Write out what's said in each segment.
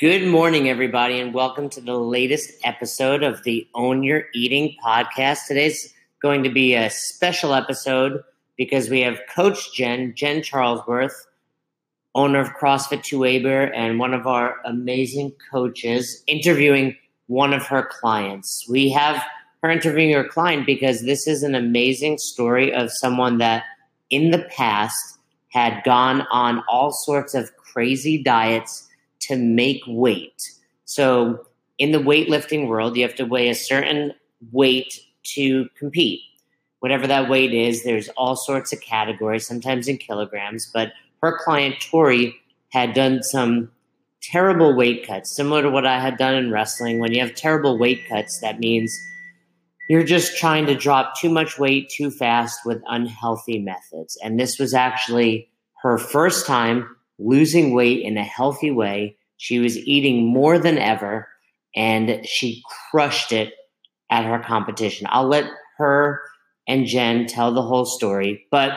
Good morning, everybody, and welcome to the latest episode of the Own Your Eating podcast. Today's going to be a special episode because we have Coach Jen, Jen Charlesworth, owner of CrossFit Two Aber, and one of our amazing coaches, interviewing one of her clients. We have her interviewing her client because this is an amazing story of someone that in the past had gone on all sorts of crazy diets to make weight. So, in the weightlifting world, you have to weigh a certain weight to compete. Whatever that weight is, there's all sorts of categories, sometimes in kilograms. But her client, Tori, had done some terrible weight cuts, similar to what I had done in wrestling. When you have terrible weight cuts, that means you're just trying to drop too much weight too fast with unhealthy methods. And this was actually her first time losing weight in a healthy way. She was eating more than ever, and she crushed it at her competition. I'll let her and Jen tell the whole story. But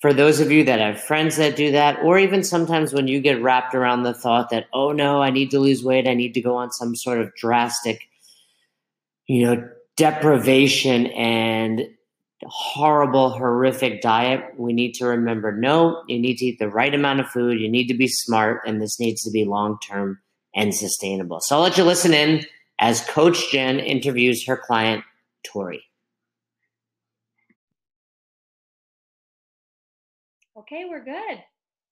for those of you that have friends that do that, or even sometimes when you get wrapped around the thought that, oh no, I need to lose weight, I need to go on some sort of drastic, you know, deprivation and horrible, horrific diet, we need to remember no, you need to eat the right amount of food, you need to be smart, and this needs to be long term and sustainable. So I'll let you listen in as Coach Jen interviews her client, Tori. Okay, we're good.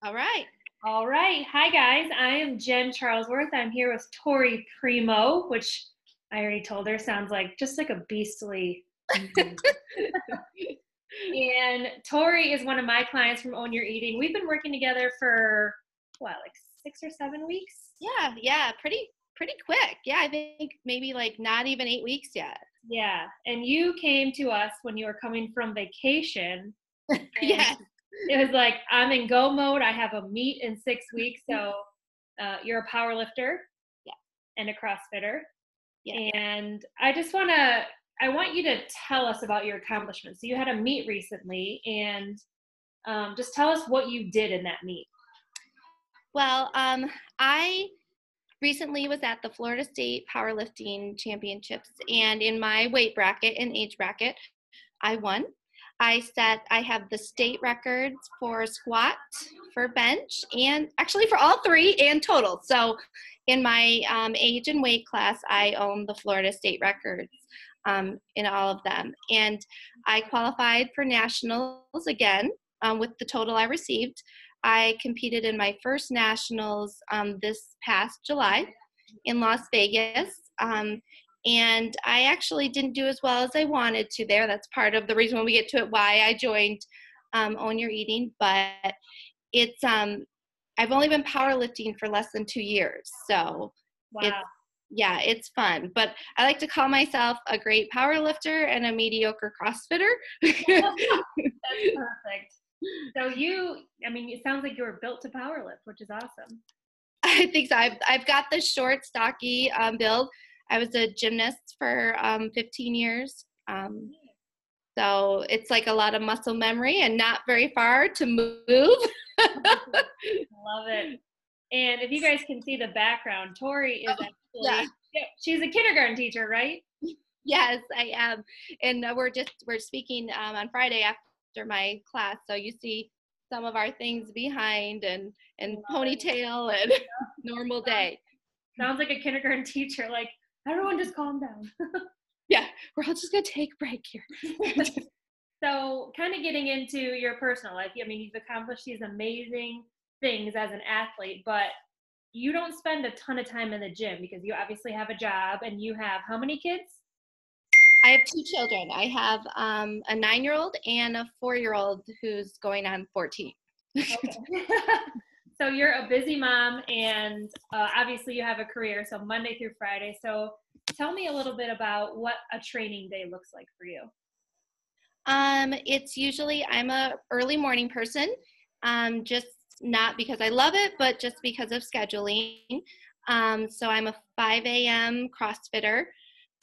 All right. All right. Hi, guys. I am Jen Charlesworth. I'm here with Tori Primo, which I already told her sounds like just like a beastly and Tori is one of my clients from Own Your Eating. We've been working together for what, like six or seven weeks? Yeah, yeah, pretty pretty quick. Yeah, I think maybe like not even eight weeks yet. Yeah, and you came to us when you were coming from vacation. yeah, it was like I'm in go mode. I have a meet in six weeks, so uh, you're a power lifter, yeah, and a CrossFitter. Yeah. And I just want to I want you to tell us about your accomplishments. So you had a meet recently, and um, just tell us what you did in that meet. Well, um, I recently was at the Florida State Powerlifting Championships, and in my weight bracket and age bracket, I won. I set I have the state records for squat, for bench, and actually for all three and total. So, in my um, age and weight class, I own the Florida State records um, in all of them. And I qualified for nationals again um, with the total I received. I competed in my first nationals um, this past July in Las Vegas. Um, and I actually didn't do as well as I wanted to there. That's part of the reason when we get to it why I joined um, Own Your Eating. But it's um, I've only been powerlifting for less than two years, so wow. it's yeah, it's fun. But I like to call myself a great power lifter and a mediocre CrossFitter. That's perfect. So you, I mean, it sounds like you were built to power lift, which is awesome. I think so. I've, I've got the short, stocky um, build. I was a gymnast for um, 15 years. Um, so it's like a lot of muscle memory and not very far to move. Love it. And if you guys can see the background, Tori is actually yeah. she's a kindergarten teacher, right? Yes, I am. And uh, we're just we're speaking um, on Friday after my class, so you see some of our things behind and and ponytail and normal day. Sounds like a kindergarten teacher. Like everyone, just calm down. yeah, we're all just gonna take a break here. so, kind of getting into your personal life. I mean, you've accomplished these amazing things as an athlete, but you don't spend a ton of time in the gym because you obviously have a job and you have how many kids? I have two children. I have um, a nine year old and a four year old who's going on 14. Okay. so you're a busy mom and uh, obviously you have a career, so Monday through Friday. So tell me a little bit about what a training day looks like for you. Um, it's usually I'm a early morning person. Um, just not because I love it, but just because of scheduling. Um, so I'm a 5 a.m. CrossFitter.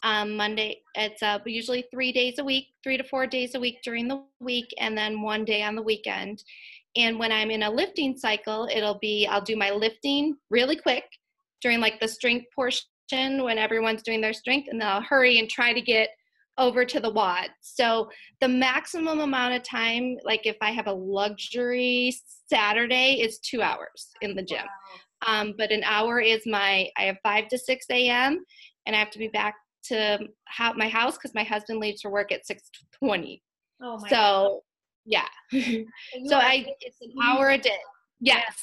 Um, Monday, it's uh, usually three days a week, three to four days a week during the week, and then one day on the weekend. And when I'm in a lifting cycle, it'll be I'll do my lifting really quick, during like the strength portion when everyone's doing their strength, and then I'll hurry and try to get over to the WOD. So the maximum amount of time, like if I have a luxury Saturday, is two hours in the gym. Wow. Um, but an hour is my I have five to six a.m. and I have to be back to my house because my husband leaves for work at six twenty. Oh my. So God. yeah. so I it's an hour a day. Yes.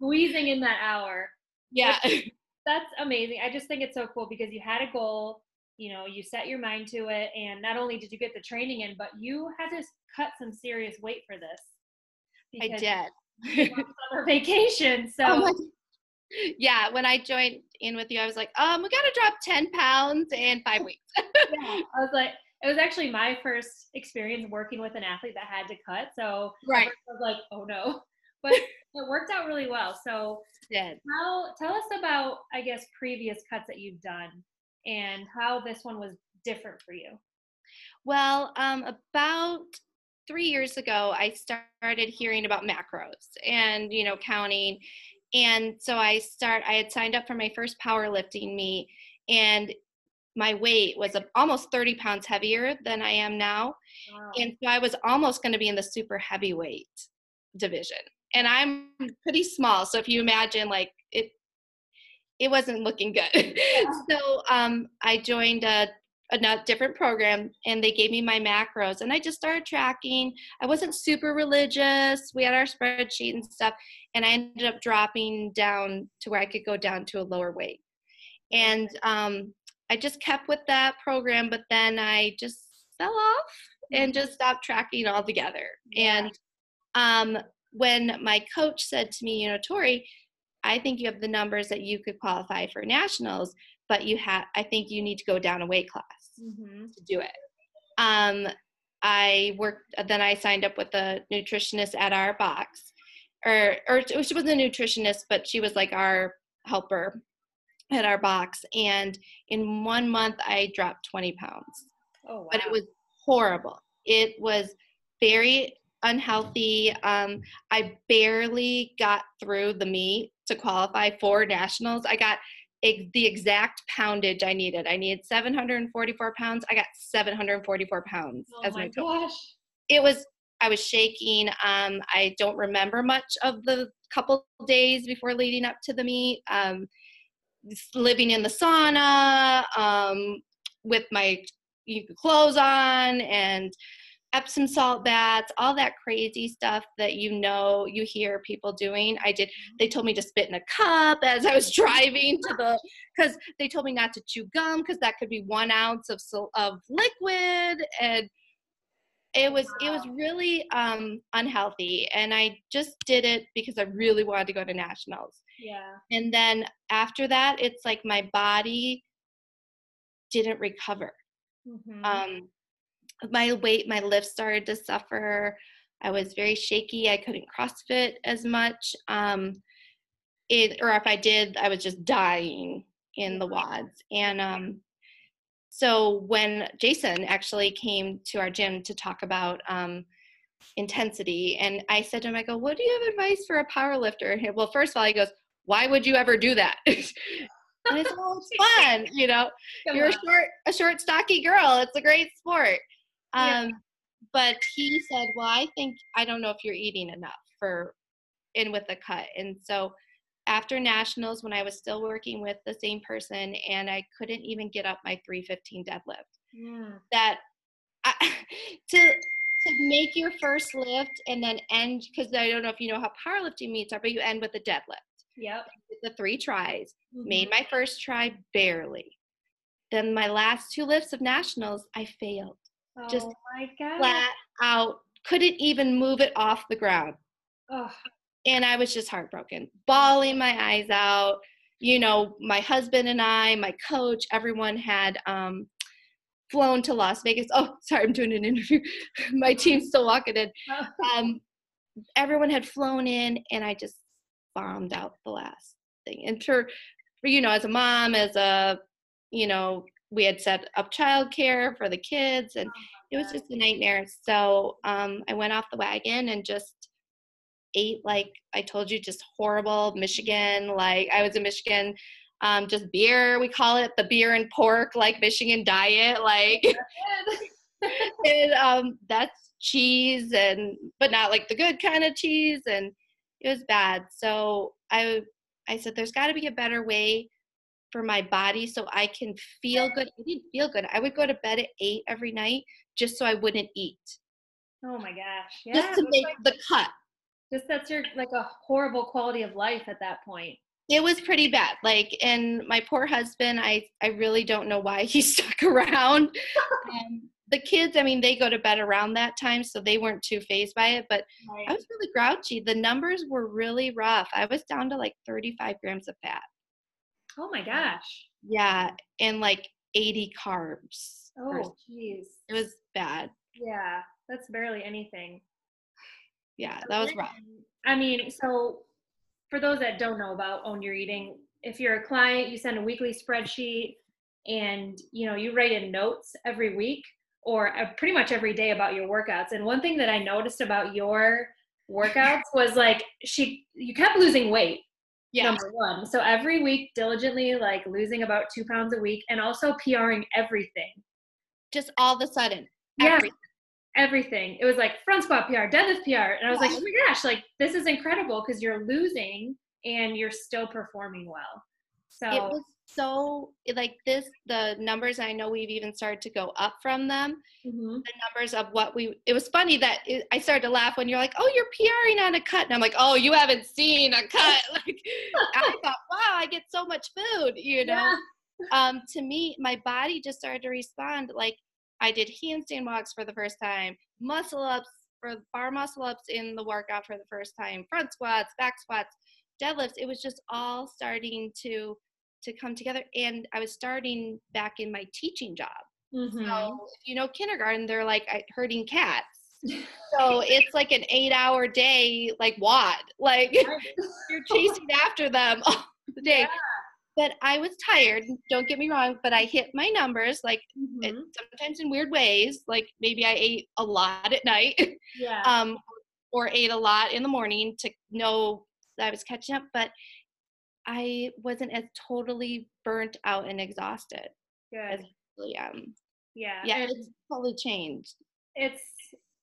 Squeezing in that hour. Yeah. That's amazing. I just think it's so cool because you had a goal you know you set your mind to it and not only did you get the training in but you had to cut some serious weight for this i did. summer vacation so oh yeah when i joined in with you i was like um we gotta drop 10 pounds in five weeks. Yeah, i was like it was actually my first experience working with an athlete that had to cut so right. i was like oh no. But it worked out really well so. How, tell us about i guess previous cuts that you've done and how this one was different for you. Well, um, about three years ago, I started hearing about macros and you know counting, and so I start. I had signed up for my first powerlifting meet, and my weight was almost 30 pounds heavier than I am now, wow. and so I was almost going to be in the super heavyweight division. And I'm pretty small, so if you imagine like it wasn't looking good. Yeah. so um, I joined a, a different program and they gave me my macros and I just started tracking. I wasn't super religious. We had our spreadsheet and stuff. And I ended up dropping down to where I could go down to a lower weight. And um, I just kept with that program, but then I just fell off and mm-hmm. just stopped tracking altogether. Yeah. And um, when my coach said to me, you know, Tori, I think you have the numbers that you could qualify for nationals, but you have I think you need to go down a weight class mm-hmm. to do it. Um, I worked then I signed up with a nutritionist at our box. Or or she wasn't a nutritionist, but she was like our helper at our box. And in one month I dropped 20 pounds. Oh wow. But it was horrible. It was very unhealthy. Um, I barely got through the meet to qualify for nationals. I got the exact poundage I needed. I needed 744 pounds. I got 744 pounds oh as my, my gosh. It was I was shaking. Um, I don't remember much of the couple days before leading up to the meet. Um, living in the sauna um, with my clothes on and Epsom salt baths, all that crazy stuff that you know you hear people doing. I did. They told me to spit in a cup as I was driving to the because they told me not to chew gum because that could be one ounce of of liquid and it was it was really um, unhealthy and I just did it because I really wanted to go to nationals. Yeah. And then after that, it's like my body didn't recover. Mm-hmm. Um, my weight, my lifts started to suffer. I was very shaky. I couldn't CrossFit as much. Um, it, or if I did, I was just dying in the WODs. And um, so when Jason actually came to our gym to talk about um, intensity, and I said to him, I go, "What do you have advice for a power lifter?" And he, well, first of all, he goes, "Why would you ever do that?" and it's, it's fun, you know. Come You're on. a short, a short, stocky girl. It's a great sport. Um, yeah. But he said, well, I think, I don't know if you're eating enough for in with the cut. And so after nationals, when I was still working with the same person and I couldn't even get up my 315 deadlift, yeah. that I, to, to make your first lift and then end, because I don't know if you know how powerlifting meets are, but you end with a deadlift. Yep. The three tries. Mm-hmm. Made my first try barely. Then my last two lifts of nationals, I failed. Oh just flat out, couldn't even move it off the ground. Oh. And I was just heartbroken, bawling my eyes out. You know, my husband and I, my coach, everyone had um, flown to Las Vegas. Oh, sorry, I'm doing an interview. my team's still walking in. Um, everyone had flown in, and I just bombed out the last thing. And for, for you know, as a mom, as a you know we had set up childcare for the kids and oh it was just a nightmare so um, i went off the wagon and just ate like I told you, just horrible Michigan. Like I was in Michigan, um, just beer. We call it the beer and pork, like Michigan diet. Like, and um, that's cheese, and but not like the good kind of cheese, and it was bad. So I I said, there's got to be a better way for my body so I can feel good. I didn't feel good. I would go to bed at eight every night just so I wouldn't eat. Oh my gosh. Yeah. Just to make like, the cut. just that's your like a horrible quality of life at that point. It was pretty bad. Like, and my poor husband, I, I really don't know why he stuck around. um, the kids, I mean, they go to bed around that time, so they weren't too fazed by it. But Right. I was really grouchy. The numbers were really rough. I was down to like 35 grams of fat. Oh my gosh. Yeah, and like 80 carbs. Oh jeez. It was bad. Yeah, that's barely anything. Yeah, that was rough. I mean, so for those that don't know about Own Your Eating, if you're a client, you send a weekly spreadsheet and you know you write in notes every week or uh, pretty much every day about your workouts. And one thing that I noticed about your workouts was like she you kept losing weight Yeah. number one so every week diligently like losing about two pounds a week and also pring everything Just all of a sudden. Yeah. everything. everything. It was like front squat PR, deadlift PR. And I was like, oh my gosh, like this is incredible because you're losing and you're still performing well. So It was so like this. The numbers I know we've even started to go up from them. mhm. the numbers of what we it was funny that it, i started to laugh when you're like oh you're pring on a cut and i'm like oh you haven't seen a cut like i thought wow i get so much food you know Yeah. um to me my body just started to respond like i did handstand walks for the first time muscle ups for bar muscle ups in the workout for the first time front squats back squats deadlifts it was just all starting to to come together and i was starting back in my teaching job Mhm. so, if you know, kindergarten, they're like herding cats. So it's like an eight hour day, like what? Like you're chasing after them all the day. Yeah. But I was tired, don't get me wrong, but I hit my numbers, like Mhm. sometimes in weird ways. Like maybe I ate a lot at night Yeah. um, or ate a lot in the morning to know that I was catching up. But I wasn't as totally burnt out and exhausted as Good. I am. Yeah. Yeah, it's totally changed. it's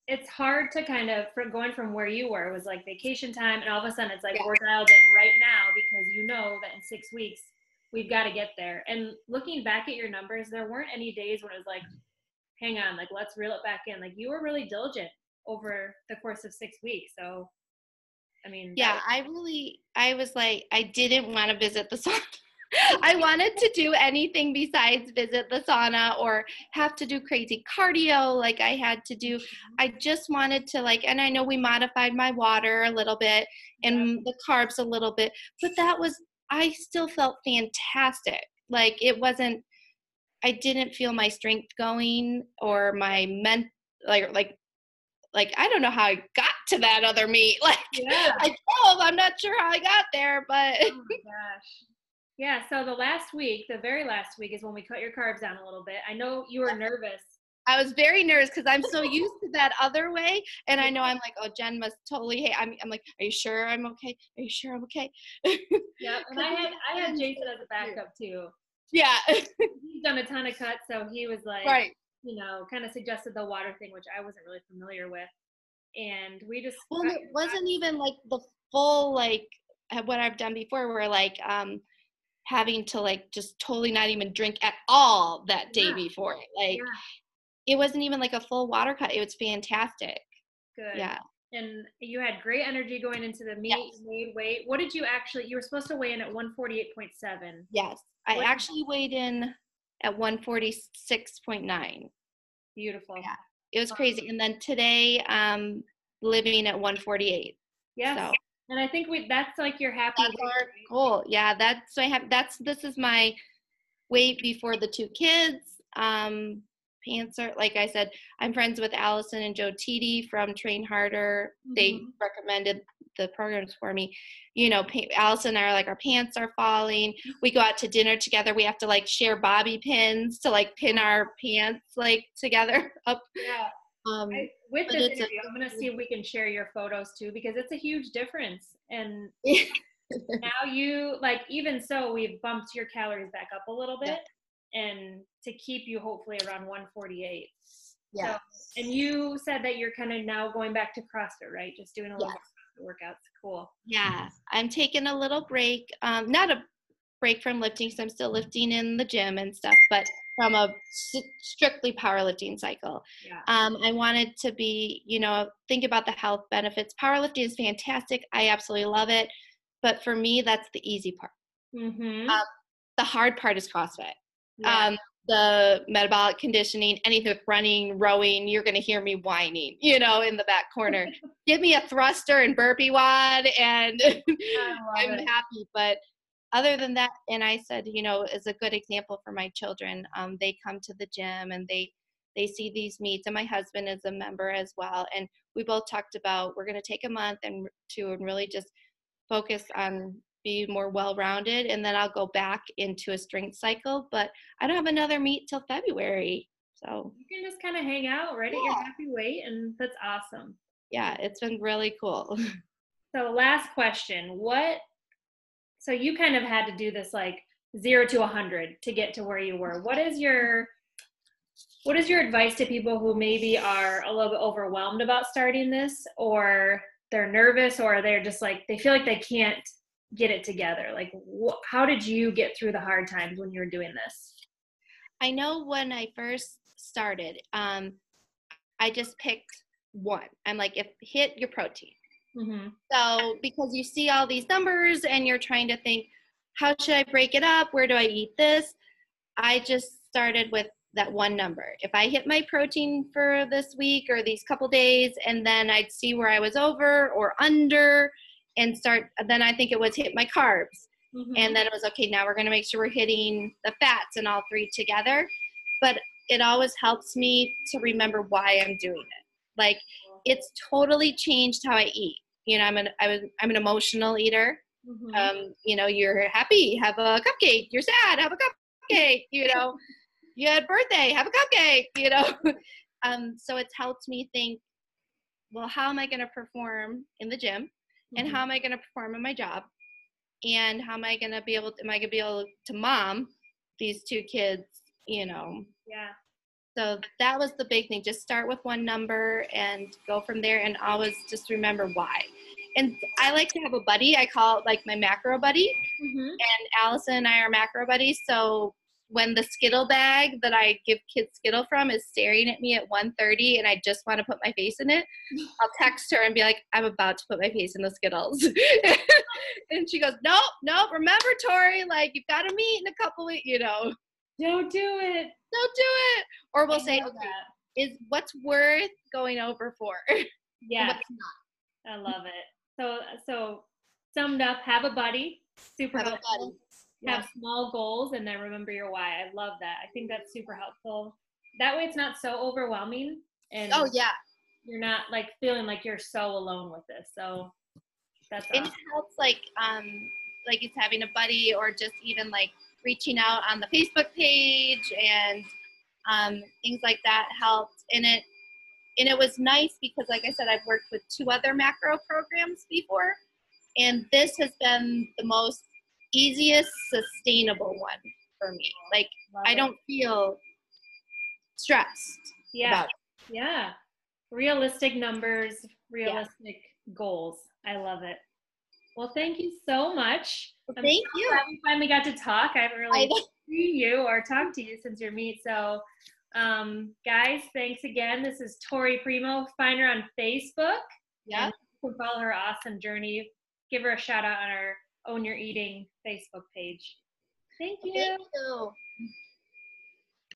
it's hard to kind of from going from where you were it was like vacation time and all of a sudden it's like Yeah. we're dialed in right now because you know that in six weeks we've got to get there and looking back at your numbers there weren't any days when it was like hang on like let's reel it back in like you were really diligent over the course of six weeks so i mean Yeah, that- I really, I was like, I didn't want to visit the sauna. I wanted to do anything besides visit the sauna or have to do crazy cardio like I had to do. I just wanted to like, and I know we modified my water a little bit and the carbs a little bit, but that was, I still felt fantastic. Like it wasn't, I didn't feel my strength going or my men like, like, like I don't know how I got to that other meet. Like yeah I told, I'm not sure how I got there, but oh my gosh yeah so the last week the very last week is when we cut your carbs down a little bit i know you were nervous I was very nervous because I'm so used to that other way. And I know I'm like, oh, Jen must totally hate. I'm, I'm like, are you sure I'm okay? Are you sure I'm okay? Yeah, and I had I had Jason as a backup too. yeah, He's done a ton of cuts, so he was like, right. you know, kind of suggested the water thing, which I wasn't really familiar with. And we just Well, it wasn't even like the full like uh, what I've done before, where like um having to like just totally not even drink at all that day Yeah. before. Like Yeah. it wasn't even like a full water cut. It was fantastic. good. Yeah. And you had great energy going into the meet. Yes. You made weight. What did you actually? You were supposed to weigh in at 148.7. Yes. I What- actually weighed in at 146.9. Beautiful. Yeah. It was crazy. And then today, um, living at 148. Yeah. So And I think we that's like your happy goal. Yeah, that's so I have that's this is my weight before the two kids. Um, pants are like I said, I'm friends with Allison and Joe Titi from Train Harder. They Mhm. recommended the programs for me. You know, Allison and I are like our pants are falling. We go out to dinner together. We have to like share bobby pins to like pin our pants like together up Yeah. Um, I, with this interview i i'm gonna see if we can share your photos too because it's a huge difference. And now you like even so, we've bumped your calories back up a little bit, and to keep you hopefully around 148. yeah. And you said that you're kind of now going back to CrossFit, right? Just doing a little Yes. More workouts. Cool. Yeah, I'm taking a little break. Um, not a break from lifting, so I'm still lifting in the gym and stuff, but from a strictly powerlifting cycle. Yeah. Um, I wanted to be, you know, think about the health benefits. Powerlifting is fantastic. I absolutely love it. But for me, that's the easy part. Mm-hmm. Um, The hard part is CrossFit. yeah. Um, the metabolic conditioning, anything with running, rowing, you're going to hear me whining, you know, in the back corner. Give me a thruster and burpee WOD, and I'm it. happy. But other than that, and I said, you know, as a good example for my children, um, they come to the gym and they they see these meets, and my husband is a member as well. And we both talked about we're going to take a month and to and really just focus on be more well-rounded, and then I'll go back into a strength cycle. But I don't have another meet till February, so You can just kind of hang out right at your happy weight, and that's awesome. yeah, it's been really cool. So, last question: What? So you kind of had to do this like zero to a hundred to get to where you were. What is your what is your advice to people who maybe are a little bit overwhelmed about starting this, or they're nervous, or they're just like they feel like they can't get it together? Like, wh- how did you get through the hard times when you were doing this? I know when I first started, um, I just picked one. I'm like, if hit your protein. Mm-hmm. So because you see all these numbers and you're trying to think, how should I break it up? Where do I eat this? I just started with that one number. If I hit my protein for this week or these couple days, and then I'd see where I was over or under, and start. Then I think it was hit my carbs. Mm-hmm. and then it was okay now we're going to make sure we're hitting the fats and all three together. But it always helps me to remember why i'm doing it. Like it's totally changed how i eat. You know i'm an I was, i'm an emotional eater. Mhm. um you know you're happy have a cupcake. You're sad have a cupcake. You know you had birthday have a cupcake you know. Um so it's helped me think well how am i going to perform in the gym and how am I going to perform in my job? And how am I going to be able to, am I going to be able to mom these two kids, you know? yeah. So that was the big thing. Just start with one number and go from there and always just remember why. And I like to have a buddy. I call it like my macro buddy. Mm-hmm. And Allison and I are macro buddies. So when the Skittle bag that I give kids Skittle from is staring at me at 1.30 and I just want to put my face in it, I'll text her and be like, I'm about to put my face in the Skittles. and she goes, Nope, nope, remember, Tori, like you've got to meet in a couple weeks, you know, Don't do it. don't do it. Or we'll I say, okay, that. is what's worth going over for? Yeah. what's not? I love it. So so summed up, have a buddy. Super Have a helpful. Have small goals and then remember your why. I love that. I think that's super helpful. That way it's not so overwhelming and Oh, yeah. you're not like feeling like you're so alone with this. So that's it helps like um like it's having a buddy or just even like reaching out on the facebook page and um things like that helped and it and it was nice because like i said i've worked with two other macro programs before and this has been the most easiest sustainable one for me like Love i it. don't feel stressed yeah. Yeah. Realistic numbers, realistic goals. I love it. Well, thank you so much. I'm thank you we finally got to talk. I haven't I really know. seen you or talked to you since your meet. So, um, guys, thanks again. This is Tori Primo. Find her on Facebook. yeah You can follow her awesome journey. Give her a shout out on our Own Your Eating Facebook page. Thank you. thank you